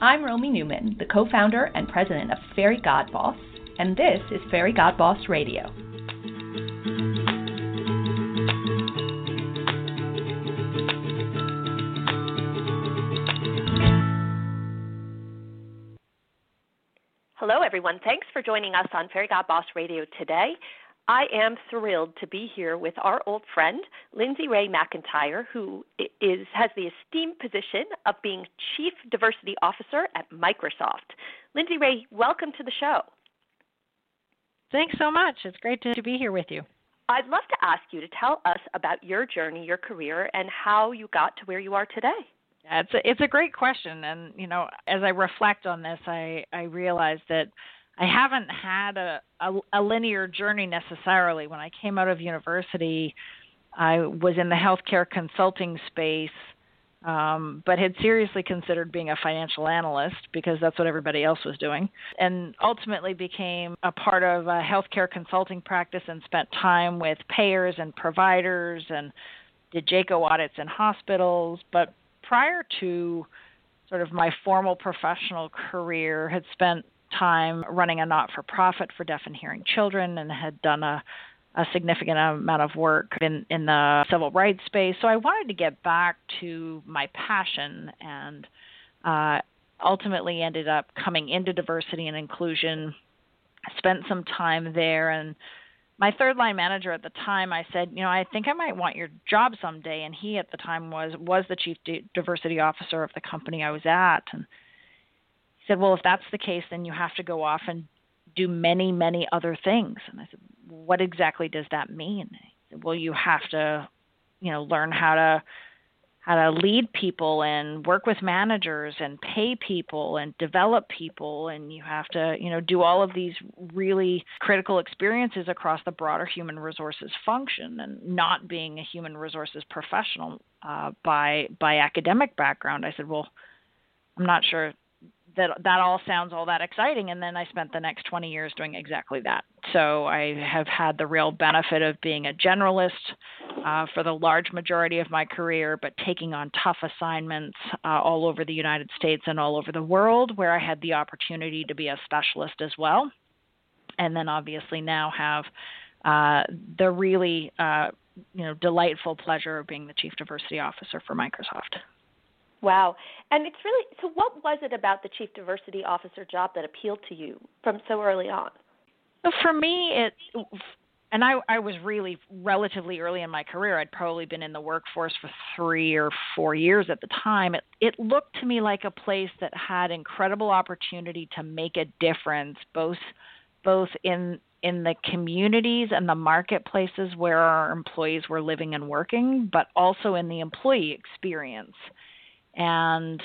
I'm Romy Newman, the co founder and president of Fairygodboss, and this is Fairygodboss Radio. Hello, everyone. Thanks for joining us on Fairygodboss Radio today. I am thrilled to be here with our old friend, Lindsay-Rae McIntyre, who is, has the esteemed position of being Chief Diversity Officer at Microsoft. Lindsay-Rae, welcome to the show. Thanks so much. It's great to be here with you. I'd love to ask you to tell us about your journey, your career, and how you got to where you are today. It's a, it's a great question, and you know, as I reflect on this, I I realize that I haven't had a, a, a linear journey necessarily. When I came out of university, I was in the healthcare consulting space, um, but had seriously considered being a financial analyst because that's what everybody else was doing, and ultimately became a part of a healthcare consulting practice and spent time with payers and providers and did JCAHO audits in hospitals. But prior to sort of my formal professional career, had spent time running a not for profit for deaf and hearing children and had done a, a significant amount of work in, in the civil rights space. So I wanted to get back to my passion and uh, ultimately ended up coming into diversity and inclusion. Spent some time there and my third line manager at the time I said, you know, I think I might want your job someday and he at the time was was the chief diversity officer of the company I was at and said, Well, if that's the case, then you have to go off and do many, many other things. And I said, What exactly does that mean? Said, well, you have to, you know, learn how to how to lead people and work with managers and pay people and develop people and you have to you know do all of these really critical experiences across the broader human resources function and not being a human resources professional uh, by by academic background i said well i'm not sure that that all sounds all that exciting and then I spent the next 20 years doing exactly that. So I have had the real benefit of being a generalist uh, for the large majority of my career, but taking on tough assignments uh, all over the United States and all over the world, where I had the opportunity to be a specialist as well, and then obviously now have uh, the really uh, you know delightful pleasure of being the chief diversity officer for Microsoft. Wow. And it's really so what was it about the chief diversity officer job that appealed to you from so early on? For me it and I, I was really relatively early in my career. I'd probably been in the workforce for three or four years at the time. It, it looked to me like a place that had incredible opportunity to make a difference, both both in in the communities and the marketplaces where our employees were living and working, but also in the employee experience and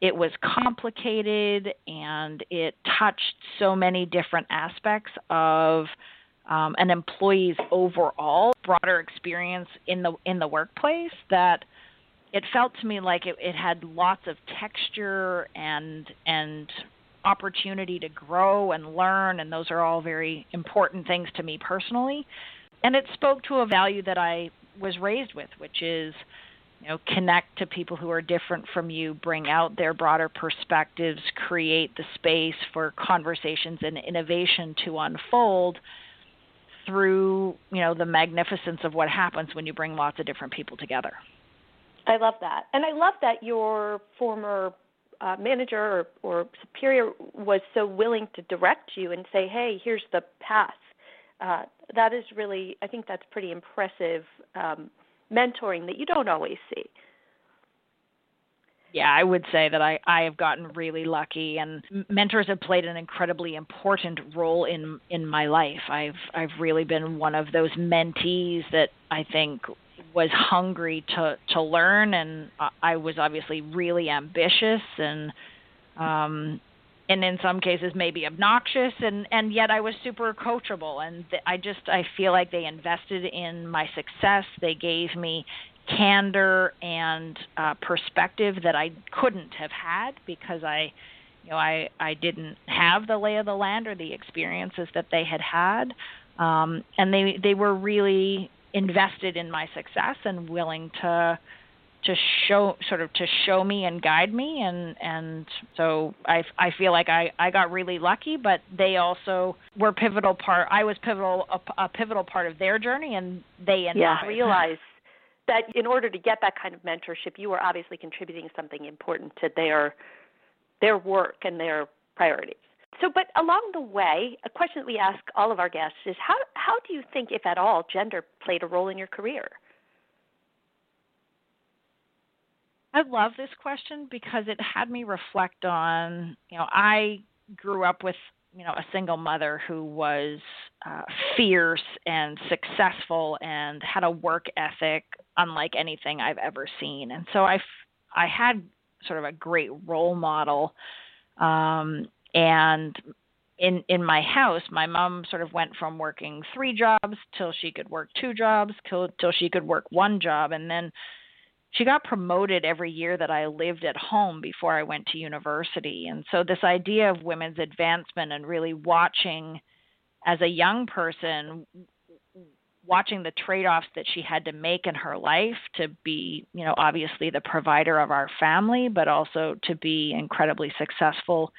it was complicated and it touched so many different aspects of um, an employee's overall broader experience in the in the workplace that it felt to me like it, it had lots of texture and and opportunity to grow and learn and those are all very important things to me personally. And it spoke to a value that I was raised with which is you know connect to people who are different from you bring out their broader perspectives create the space for conversations and innovation to unfold through you know the magnificence of what happens when you bring lots of different people together. I love that. And i love that your former uh, manager or, or superior was so willing to direct you and say hey here's the path. Uh, that is really i think that's pretty impressive um, mentoring that you don't always see. Yeah, I would say that I, I have gotten really lucky, and mentors have played an incredibly important role in in my life. I've I've really been one of those mentees that I think was hungry to to learn, and I was obviously really ambitious and um, and in some cases maybe obnoxious and and yet I was super coachable and th- I just I feel like they invested in my success. They gave me candor and uh, perspective that I couldn't have had because I you know I I didn't have the lay of the land or the experiences that they had had. Um, and they they were really invested in my success and willing to to show sort of to show me and guide me and and so I I feel like I I got really lucky but they also were pivotal part I was pivotal a, a pivotal part of their journey and they and yeah. I realize that. in order to get that kind of mentorship you were obviously contributing something important to their their work and their priorities. So but along the way a question that we ask all of our guests is how how do you think if at all gender played a role in your career I love this question because it had me reflect on, you know, I grew up with, you know, a single mother who was uh, fierce and successful and had a work ethic unlike anything I've ever seen. And so I, I had sort of a great role model. Um, and in in my house, my mom sort of went from working three jobs till she could work two jobs, till, till she could work one job, and then she got promoted every year that I lived at home before I went to university. And so, this idea of women's advancement and really watching as a young person, watching the trade offs that she had to make in her life to be, you know, obviously the provider of our family, but also to be incredibly successful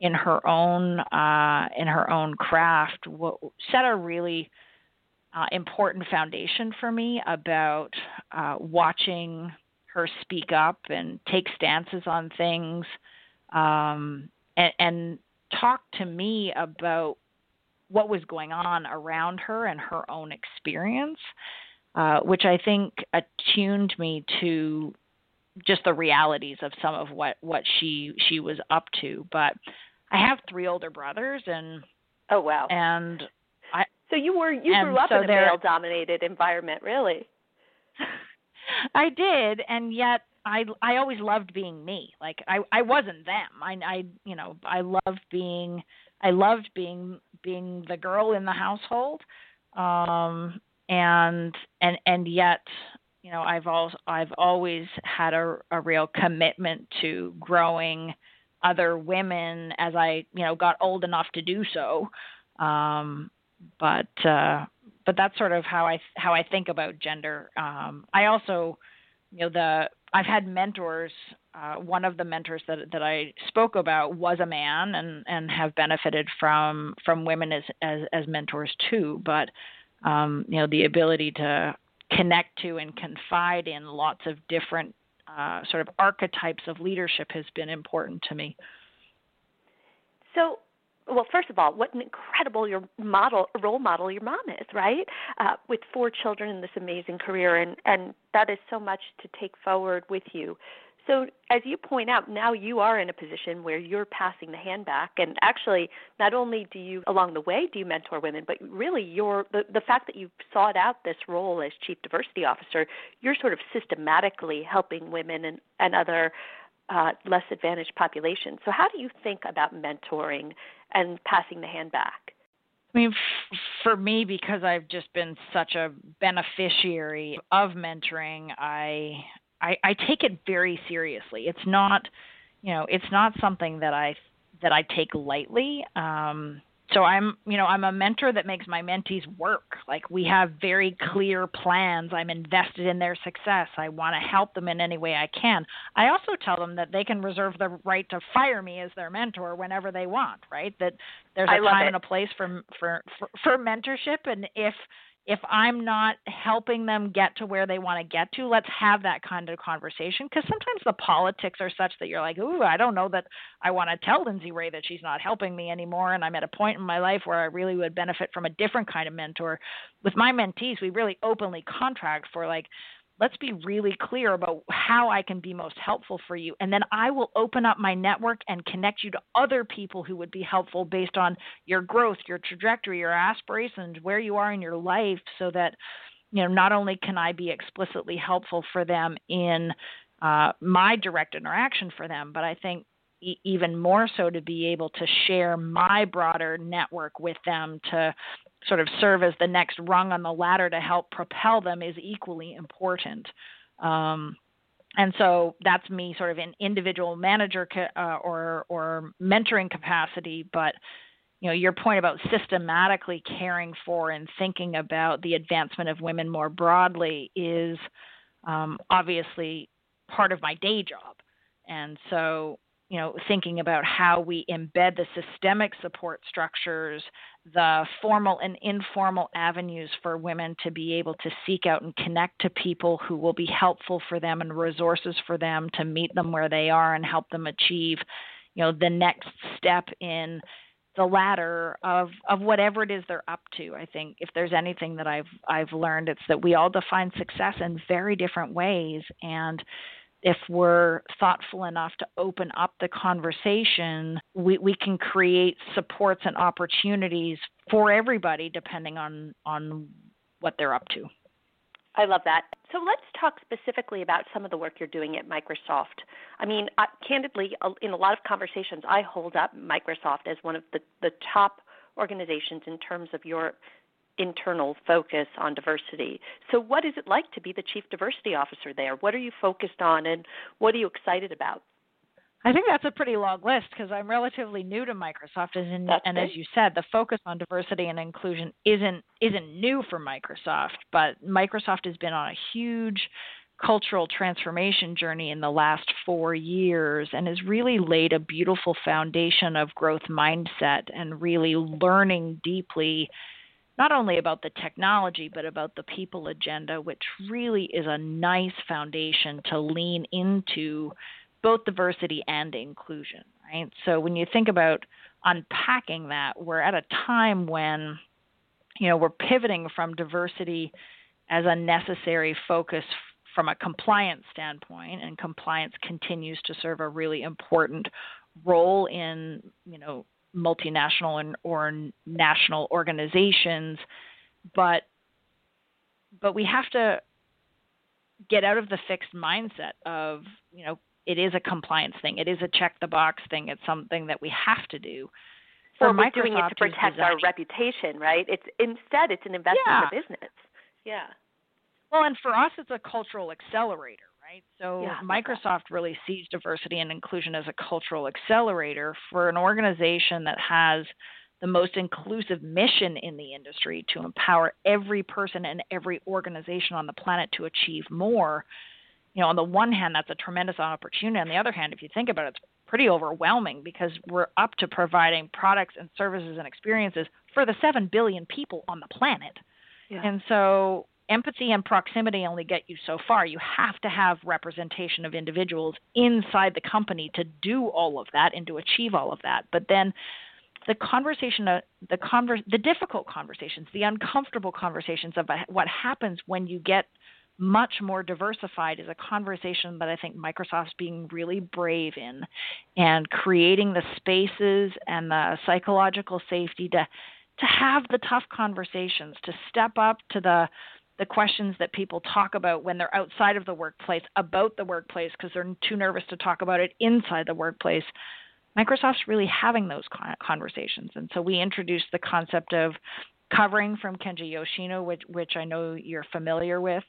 in her own uh, in her own craft set a really uh, important foundation for me about uh, watching her speak up and take stances on things um, and, and talk to me about what was going on around her and her own experience, uh, which I think attuned me to just the realities of some of what what she she was up to. But I have three older brothers, and oh wow, and so you were you grew up so in a male dominated environment, really. I did, and yet I I always loved being me. Like I I wasn't them. I I you know I loved being I loved being being the girl in the household, um, and and and yet you know I've also I've always had a a real commitment to growing other women as I you know got old enough to do so. Um, but uh, but that's sort of how I how I think about gender. Um, I also, you know, the I've had mentors. Uh, one of the mentors that that I spoke about was a man, and and have benefited from from women as as, as mentors too. But um, you know, the ability to connect to and confide in lots of different uh, sort of archetypes of leadership has been important to me. So well, first of all, what an incredible your model role model your mom is, right? Uh, with four children and this amazing career, and and that is so much to take forward with you. So, as you point out, now you are in a position where you're passing the hand back, and actually, not only do you along the way do you mentor women, but really, you're the the fact that you've sought out this role as chief diversity officer, you're sort of systematically helping women and and other uh, less advantaged populations. So, how do you think about mentoring and passing the hand back? I mean, f- for me, because I've just been such a beneficiary of mentoring, I, I I take it very seriously. It's not, you know, it's not something that I that I take lightly. Um, so i'm you know i'm a mentor that makes my mentees work. Like we have very clear plans. I'm invested in their success. I want to help them in any way i can. I also tell them that they can reserve the right to fire me as their mentor whenever they want right? That there's a time it. and a place for, for for for mentorship. And if if I'm not helping them get to where they want to get to, let's have that kind of conversation. Because sometimes the politics are such that you're like, ooh, I don't know that I want to tell Lindsay-Rae that she's not helping me anymore. And I'm at a point in my life where I really would benefit from a different kind of mentor. With my mentees, we really openly contract for like, let's be really clear about how I can be most helpful for you. And then I will open up my network and connect you to other people who would be helpful based on your growth, your trajectory, your aspirations, where you are in your life, so that, you know, not only can I be explicitly helpful for them in uh, my direct interaction for them, but I think even more so to be able to share my broader network with them to sort of serve as the next rung on the ladder to help propel them is equally important. Um, and so that's me sort of in individual manager uh, or or mentoring capacity but you know your point about systematically caring for and thinking about the advancement of women more broadly is um, obviously part of my day job. And so, you know, thinking about how we embed the systemic support structures, the formal and informal avenues for women to be able to seek out and connect to people who will be helpful for them and resources for them to meet them where they are and help them achieve, you know, the next step in the ladder of of whatever it is they're up to. I think if there's anything that I've I've learned, it's that we all define success in very different ways, and if we're thoughtful enough to open up the conversation, we, we can create supports and opportunities for everybody depending on on what they're up to. I love that. So let's talk specifically about some of the work you're doing at Microsoft. I mean, uh, candidly, in a lot of conversations, I hold up Microsoft as one of the, the top organizations in terms of your internal focus on diversity. So, what is it like to be the chief diversity officer there? What are you focused on, and what are you excited about? I think that's a pretty long list because I'm relatively new to Microsoft, as in, and as you said, the focus on diversity and inclusion isn't isn't new for Microsoft. But Microsoft has been on a huge cultural transformation journey in the last four years and has really laid a beautiful foundation of growth mindset and really learning deeply not only about the technology but about the people agenda which really is a nice foundation to lean into both diversity and inclusion, right? So when you think about unpacking that, we're at a time when, you know, we're pivoting from diversity as a necessary focus from a compliance standpoint, and compliance continues to serve a really important role in, you know, multinational and or national organizations, but but we have to get out of the fixed mindset of you know it is a compliance thing. It is a check the box thing. It's something that we have to do. For well, we're Microsoft doing it to protect our reputation, right? It's instead it's an investment yeah. in the business. Yeah. Well, and for us, it's a cultural accelerator, right? So yeah, Microsoft really sees diversity and inclusion as a cultural accelerator for an organization that has the most inclusive mission in the industry to empower every person and every organization on the planet to achieve more you know, on the one hand, that's a tremendous opportunity. On the other hand, if you think about it, it's pretty overwhelming because we're up to providing products and services and experiences for the 7 billion people on the planet. Yeah. And so empathy and proximity only get you so far. You have to have representation of individuals inside the company to do all of that and to achieve all of that. But then the conversation, uh, the conver- the difficult conversations, the uncomfortable conversations about what happens when you get – much more diversified is a conversation that I think Microsoft's being really brave in and creating the spaces and the psychological safety to to have the tough conversations, to step up to the the questions that people talk about when they're outside of the workplace about the workplace because they're too nervous to talk about it inside the workplace. Microsoft's really having those conversations. And so we introduced the concept of covering from Kenji Yoshino, which, which I know you're familiar with,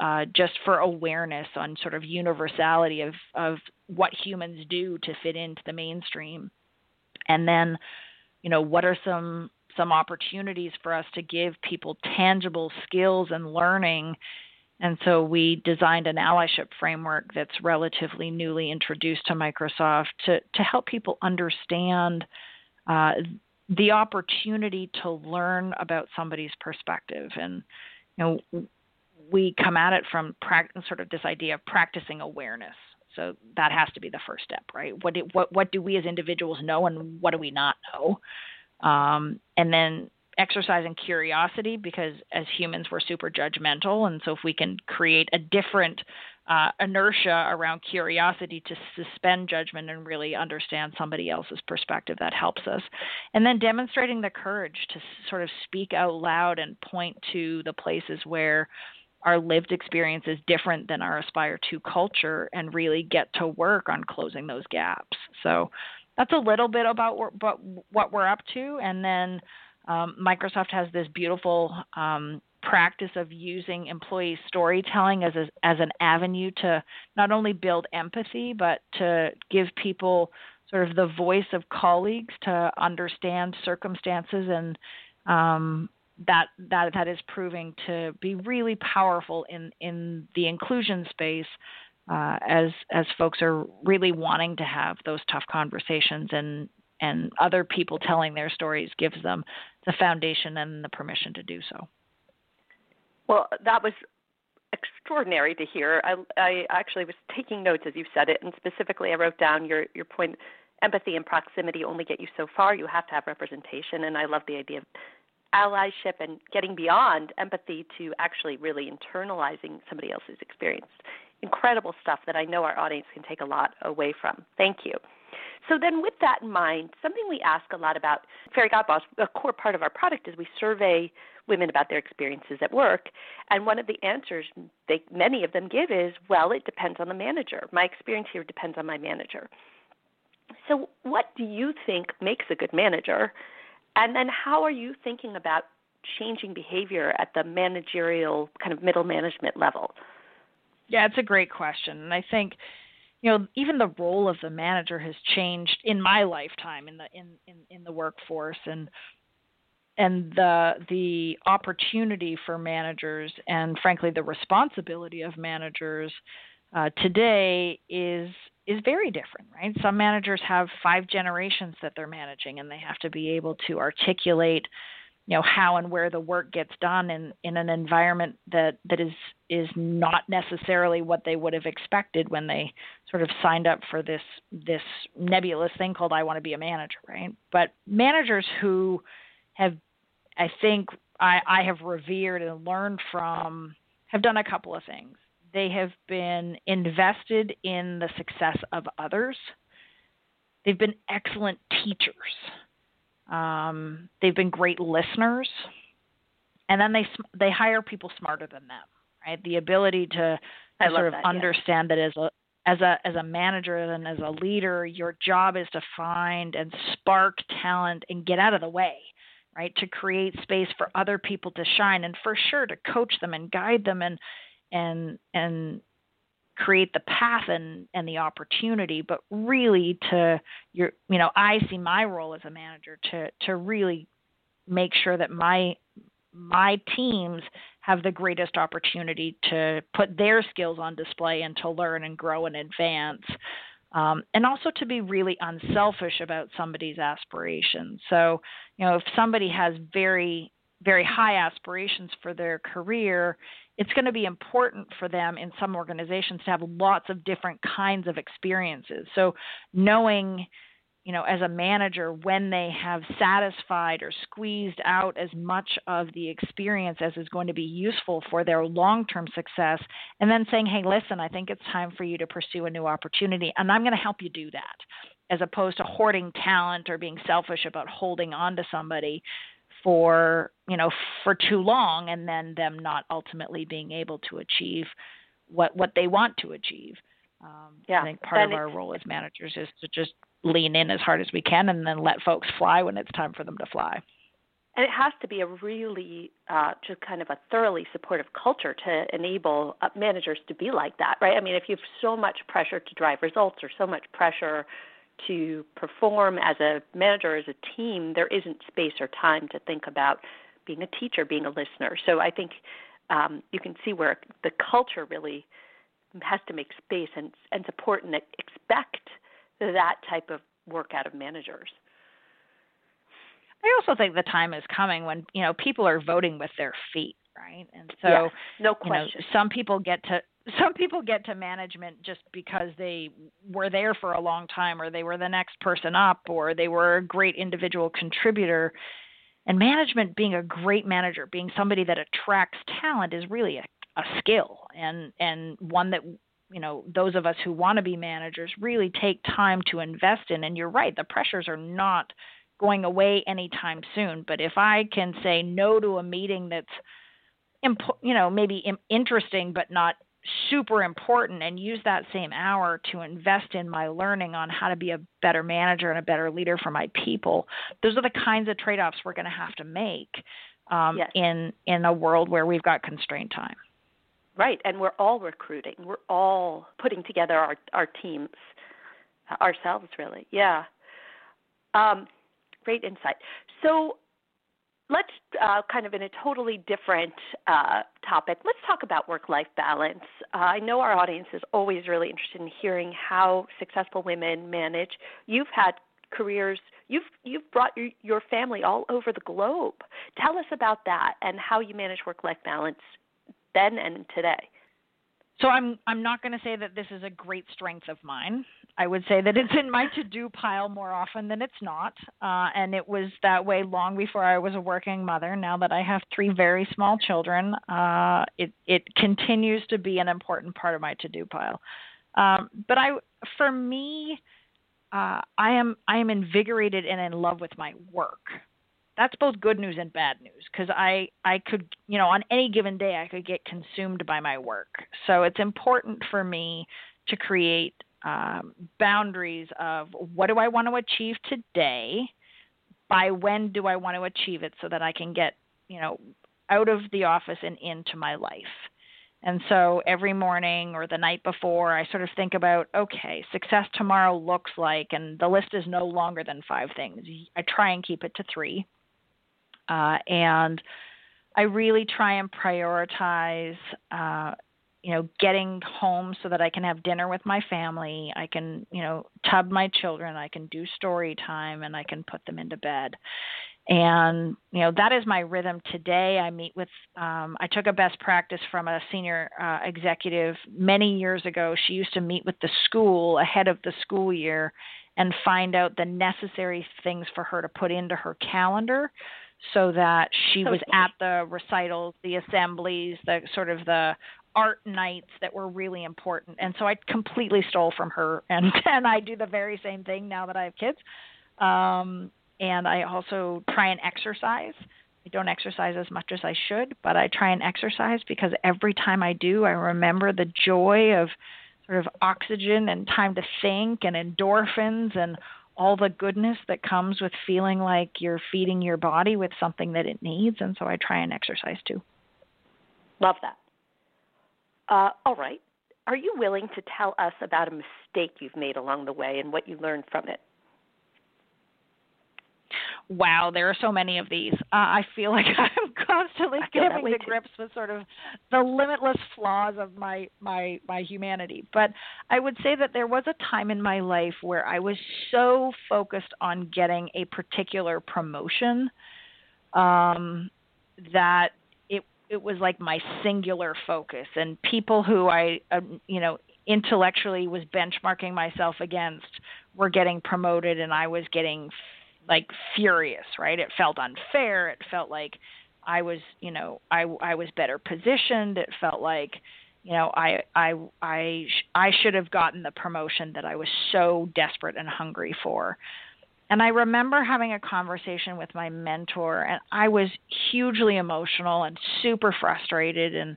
uh, just for awareness on sort of universality of, of what humans do to fit into the mainstream. And then, you know, what are some some opportunities for us to give people tangible skills and learning. And so we designed an allyship framework that's relatively newly introduced to Microsoft to, to help people understand uh, the opportunity to learn about somebody's perspective. And you know, we come at it from pra- sort of this idea of practicing awareness. So that has to be the first step, right? What do, what what do we as individuals know, and what do we not know? Um, and then exercising curiosity, because as humans we're super judgmental, and so if we can create a different uh, inertia around curiosity to suspend judgment and really understand somebody else's perspective, that helps us. And then demonstrating the courage to sort of speak out loud and point to the places where our lived experience is different than our aspire to culture and really get to work on closing those gaps so that's a little bit about what, what we're up to. And then um, microsoft has this beautiful um, practice of using employee storytelling as a, as an avenue to not only build empathy but to give people sort of the voice of colleagues to understand circumstances. And um, that that that is proving to be really powerful in in the inclusion space uh, as as folks are really wanting to have those tough conversations and and other people telling their stories gives them the foundation and the permission to do so. Well, that was extraordinary to hear. I, I actually was taking notes as you said it, and specifically, I wrote down your your point: empathy and proximity only get you so far. You have to have representation, and I love the idea of allyship and getting beyond empathy to actually really internalizing somebody else's experience. Incredible stuff that I know our audience can take a lot away from. Thank you. So then, with that in mind, something we ask a lot about Fairygodboss, a core part of our product is we survey women about their experiences at work, and one of the answers they, many of them give is, "Well, it depends on the manager. My experience here depends on my manager." So, what do you think makes a good manager? And then, how are you thinking about changing behavior at the managerial kind of middle management level? Yeah, it's a great question, and I think you know even the role of the manager has changed in my lifetime in the in in, in the workforce and and the the opportunity for managers and frankly the responsibility of managers uh, today is is very different, right? Some managers have five generations that they're managing, and they have to be able to articulate you know how and where the work gets done in in an environment that that is is not necessarily what they would have expected when they sort of signed up for this this nebulous thing called I want to be a manager, right? But managers who have I think I, I have revered and learned from have done a couple of things. They have been invested in the success of others. They've been excellent teachers um, they've been great listeners, and then they they hire people smarter than them. Right, the ability to, to sort of that, understand yeah. that as a as a as a manager and as a leader, your job is to find and spark talent and get out of the way, right? To create space for other people to shine, and for sure to coach them and guide them and and and create the path and and the opportunity but really to your you know i see my role as a manager to to really make sure that my my teams have the greatest opportunity to put their skills on display and to learn and grow and advance um, and also to be really unselfish about somebody's aspirations. So you know if somebody has very very high aspirations for their career it's going to be important for them in some organizations to have lots of different kinds of experiences. So knowing you know as a manager when they have satisfied or squeezed out as much of the experience as is going to be useful for their long-term success and then saying hey listen i think it's time for you to pursue a new opportunity and i'm going to help you do that as opposed to hoarding talent or being selfish about holding on to somebody for you know for too long and then them not ultimately being able to achieve what what they want to achieve um, yeah. i think part of our role as managers is to just lean in as hard as we can and then let folks fly when it's time for them to fly and it has to be a really uh, just kind of a thoroughly supportive culture to enable uh, managers to be like that, right? I mean, if you have so much pressure to drive results or so much pressure to perform as a manager, as a team, there isn't space or time to think about being a teacher, being a listener. So I think um, you can see where the culture really has to make space and, and support and expect that type of work out of managers. I also think the time is coming when you know people are voting with their feet, right? And so, yes, no question. You know, some people get to some people get to management just because they were there for a long time or they were the next person up or they were a great individual contributor and management being a great manager being somebody that attracts talent is really a, a skill and and one that you know those of us who want to be managers really take time to invest in and you're right the pressures are not going away anytime soon but if i can say no to a meeting that's you know maybe interesting but not super important and use that same hour to invest in my learning on how to be a better manager and a better leader for my people. Those are the kinds of trade-offs we're going to have to make um, yes. in in a world where we've got constrained time. Right and we're all recruiting. We're all putting together our our teams ourselves really. Yeah. Um, great insight. So let's uh, kind of in a totally different uh, topic. Let's talk about work-life balance. Uh, I know our audience is always really interested in hearing how successful women manage. You've had careers. You've you've brought your, your family all over the globe. Tell us about that and how you manage work-life balance then and today. So I'm I'm not going to say that this is a great strength of mine. I would say that it's in my to-do pile more often than it's not, uh, and it was that way long before I was a working mother. Now that I have three very small children, uh, it it continues to be an important part of my to-do pile. Um, but I, for me, uh, I am I am invigorated and in love with my work that's both good news and bad news because I I could you know on any given day I could get consumed by my work. So it's important for me to create um, boundaries of what do I want to achieve today, by when do I want to achieve it, so that I can get you know out of the office and into my life. And so every morning or the night before, I sort of think about, okay, success tomorrow looks like, and the list is no longer than five things. I try and keep it to three. Uh, and I really try and prioritize, uh, you know, getting home so that I can have dinner with my family. I can, you know, tub my children. I can do story time, and I can put them into bed. And you know that is my rhythm today. I meet with. Um, I took a best practice from a senior uh, executive many years ago. She used to meet with the school ahead of the school year and find out the necessary things for her to put into her calendar so that she was at the recitals, the assemblies, the sort of the art nights that were really important. And so I completely stole from her and and I do the very same thing now that I have kids. Um and I also try and exercise. I don't exercise as much as I should, but I try and exercise because every time I do, I remember the joy of sort of oxygen and time to think and endorphins and all the goodness that comes with feeling like you're feeding your body with something that it needs. And so I try and exercise too. Love that. Uh, all right. Are you willing to tell us about a mistake you've made along the way and what you learned from it? wow, there are so many of these. Uh, I feel like I'm constantly coming to grips with sort of the limitless flaws of my my my humanity. But I would say that there was a time in my life where I was so focused on getting a particular promotion um, that it was like my singular focus, and people who I uh, you know intellectually was benchmarking myself against were getting promoted and I was getting like furious, right? It felt unfair. It felt like I was, you know, I I was better positioned. It felt like, you know, I I I I should have gotten the promotion that I was so desperate and hungry for. And I remember having a conversation with my mentor and I was hugely emotional and super frustrated and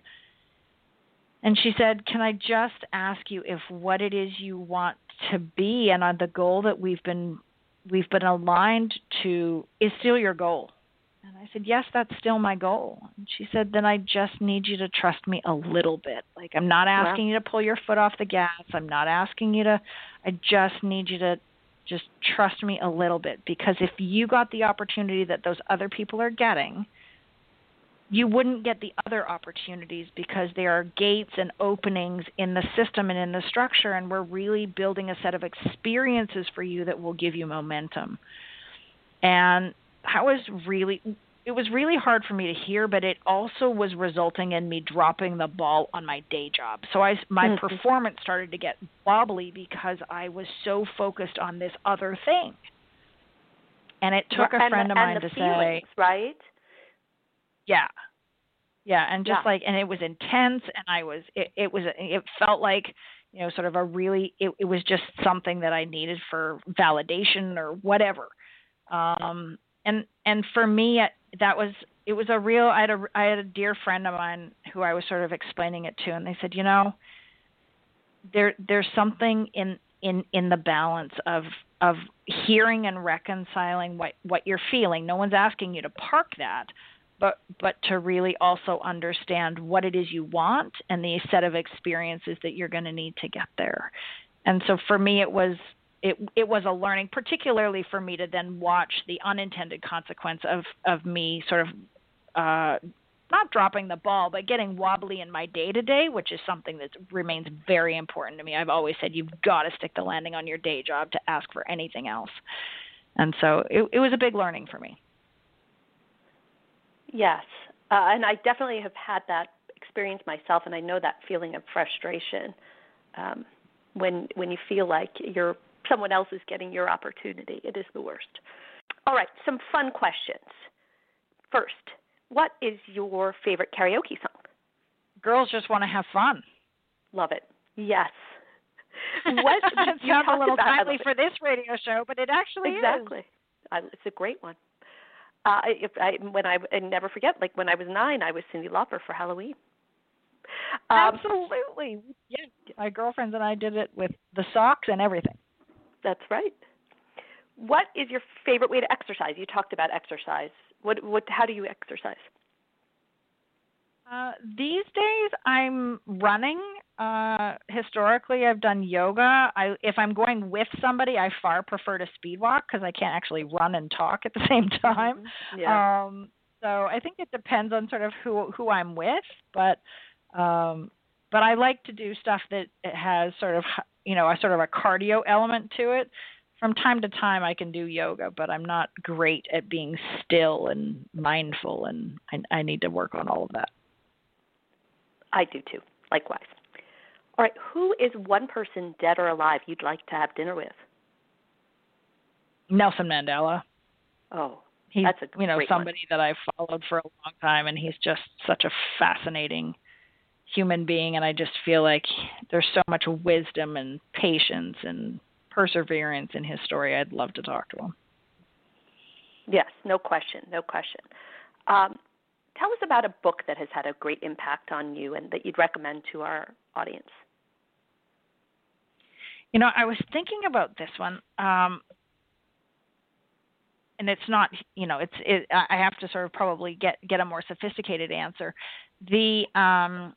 and she said, "Can I just ask you if what it is you want to be and on the goal that we've been we've been aligned to is still your goal. And I said, Yes, that's still my goal. And she said, Then I just need you to trust me a little bit. Like, I'm not asking you to pull your foot off the gas. I'm not asking you to, I just need you to just trust me a little bit. Because if you got the opportunity that those other people are getting, you wouldn't get the other opportunities because there are gates and openings in the system and in the structure, and we're really building a set of experiences for you that will give you momentum. And that was really it was really hard for me to hear, but it also was resulting in me dropping the ball on my day job. So I my mm-hmm. performance started to get wobbly because I was so focused on this other thing. And it took a friend and, of mine to say, right? yeah yeah and just yeah. like and it was intense and i was it, it was it felt like you know sort of a really it, it was just something that i needed for validation or whatever um and and for me that was it was a real i had a i had a dear friend of mine who i was sort of explaining it to and they said you know there there's something in in in the balance of of hearing and reconciling what what you're feeling no one's asking you to park that but but to really also understand what it is you want and the set of experiences that you're going to need to get there. And so for me, it was it it was a learning, particularly for me to then watch the unintended consequence of of me sort of uh, not dropping the ball, but getting wobbly in my day to day, which is something that remains very important to me. I've always said you've got to stick the landing on your day job to ask for anything else, and so it, it was a big learning for me. Yes, uh, and I definitely have had that experience myself, and I know that feeling of frustration um, when when you feel like you're someone else is getting your opportunity. It is the worst. All right, some fun questions. First, what is your favorite karaoke song? Girls just want to have fun. Love it. Yes. What you sounds a little timely for this radio show, but it actually exactly. is. Exactly. It's a great one. Uh, if I when I and never forget, like when I was nine, I was Cyndi Lauper for Halloween. Um, Absolutely. Yeah, my girlfriends and I did it with the socks and everything. That's right. What is your favorite way to exercise? You talked about exercise. What what how do you exercise? Uh, these days, I'm running. Uh, historically, I've done yoga. I, if I'm going with somebody, I far prefer to speed walk because I can't actually run and talk at the same time. Mm-hmm. Yeah. Um, so I think it depends on sort of who who I'm with, but um, but I like to do stuff that has sort of you know a sort of a cardio element to it. From time to time, I can do yoga, but I'm not great at being still and mindful, and I, I need to work on all of that. I do too. Likewise. All right, who is one person, dead or alive, you'd like to have dinner with? Nelson Mandela. Oh, he's that's a you know somebody one. that I've followed for a long time, and he's just such a fascinating human being, and I just feel like there's so much wisdom and patience and perseverance in his story. I'd love to talk to him. Yes, no question, no question. Um, tell us about a book that has had a great impact on you and that you'd recommend to our audience. You know, I was thinking about this one, um, and it's not. You know, it's. It, I have to sort of probably get get a more sophisticated answer. The um,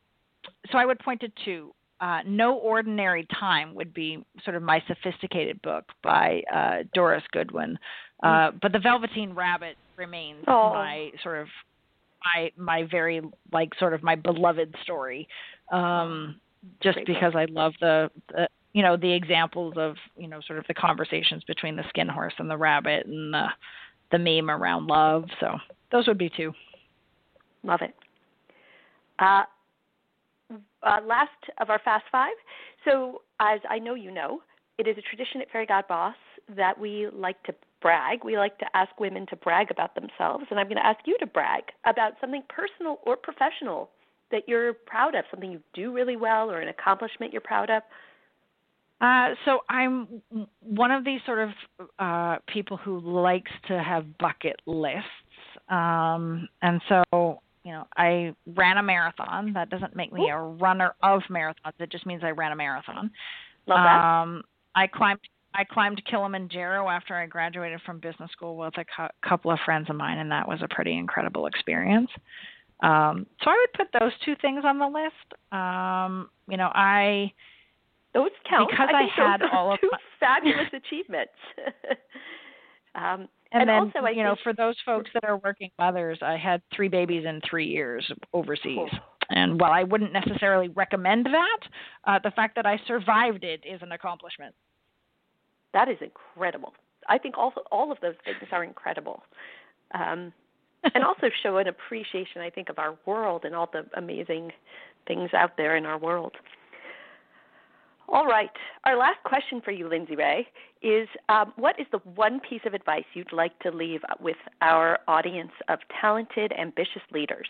so I would point to two. Uh, no Ordinary Time would be sort of my sophisticated book by uh, Doris Goodwin, uh, but The Velveteen Rabbit remains oh. my sort of my my very like sort of my beloved story, um, just Great because I love the, the you know the examples of you know sort of the conversations between the skin horse and the rabbit and the the meme around love. So those would be two. Love it. Uh, uh, last of our Fast Five. So, as I know you know, it is a tradition at Fairygodboss that we like to brag. We like to ask women to brag about themselves, and I'm going to ask you to brag about something personal or professional that you're proud of, something you do really well, or an accomplishment you're proud of. Uh, so I'm one of these sort of uh, people who likes to have bucket lists, um, and so know, I ran a marathon. That doesn't make me a runner of marathons. It just means I ran a marathon. Love that. Um, I climbed I climbed Kilimanjaro after I graduated from business school with a cu- couple of friends of mine, and that was a pretty incredible experience. Um, so I would put those two things on the list. Um, you know, I those count because I, I had all of two my, fabulous achievements. um, and, and then, also, you know, for those folks that are working mothers, I had three babies in three years overseas. Cool. And while I wouldn't necessarily recommend that, uh, the fact that I survived it is an accomplishment. That is incredible. I think also all of those things are incredible, um, and also show an appreciation, I think, of our world and all the amazing things out there in our world. All right. Our last question for you, Lindsay-Rae, is um, what is the one piece of advice you'd like to leave with our audience of talented, ambitious leaders?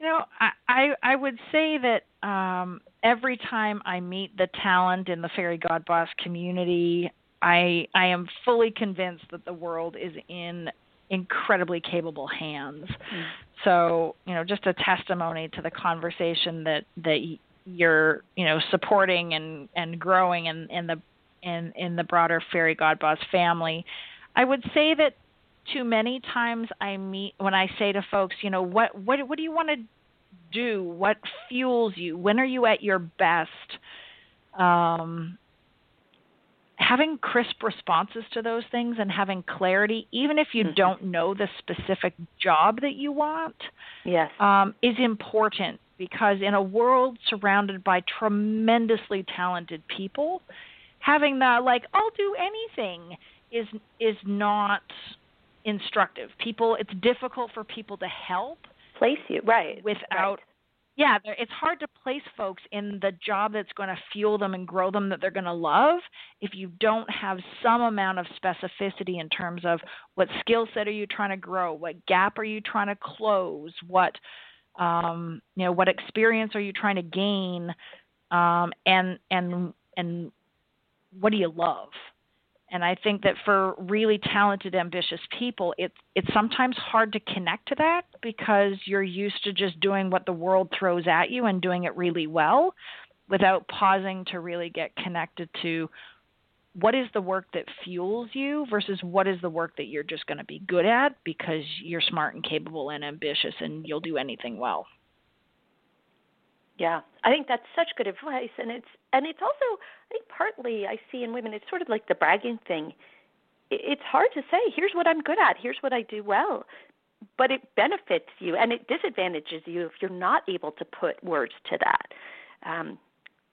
You know, I I, I would say that um, every time I meet the talent in the Fairygodboss community, I I am fully convinced that the world is in incredibly capable hands. Mm. So you know, just a testimony to the conversation that that you're you know supporting and and growing in in the in in the broader Fairygodboss family. I would say that too many times I meet when I say to folks, you know, what what what do you want to do? What fuels you? When are you at your best? um, having crisp responses to those things and having clarity, even if you mm-hmm. don't know the specific job that you want, yes, um, is important because in a world surrounded by tremendously talented people, having that like I'll do anything is is not instructive. People, it's difficult for people to help place you right without right yeah, it's hard to place folks in the job that's going to fuel them and grow them that they're going to love if you don't have some amount of specificity in terms of what skill set are you trying to grow, what gap are you trying to close, what um, you know, what experience are you trying to gain, um, and and and what do you love? And I think that for really talented, ambitious people, it's it's sometimes hard to connect to that because you're used to just doing what the world throws at you and doing it really well, without pausing to really get connected to what is the work that fuels you versus what is the work that you're just going to be good at because you're smart and capable and ambitious and you'll do anything well. Yeah, I think that's such good advice, and it's and it's also I think partly I see in women it's sort of like the bragging thing. It's hard to say. Here's what I'm good at. Here's what I do well, but it benefits you and it disadvantages you if you're not able to put words to that. Um,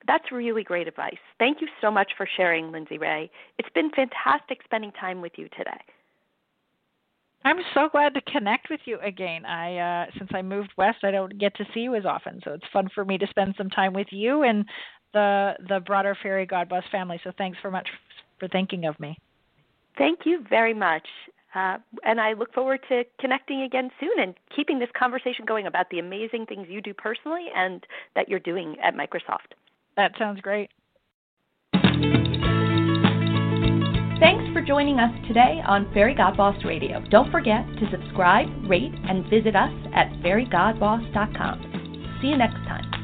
that's really great advice. Thank you so much for sharing, Lindsay-Rae. It's been fantastic spending time with you today. I'm so glad to connect with you again. I uh, since I moved west, I don't get to see you as often, so it's fun for me to spend some time with you and the the broader Fairygodboss family. So thanks so much for thinking of me. Thank you very much. Uh, and I look forward to connecting again soon and keeping this conversation going about the amazing things you do personally and that you're doing at Microsoft. That sounds great. Thanks for joining us today on Fairygodboss Radio. Don't forget to subscribe, rate, and visit us at fairygodboss.com. See you next time.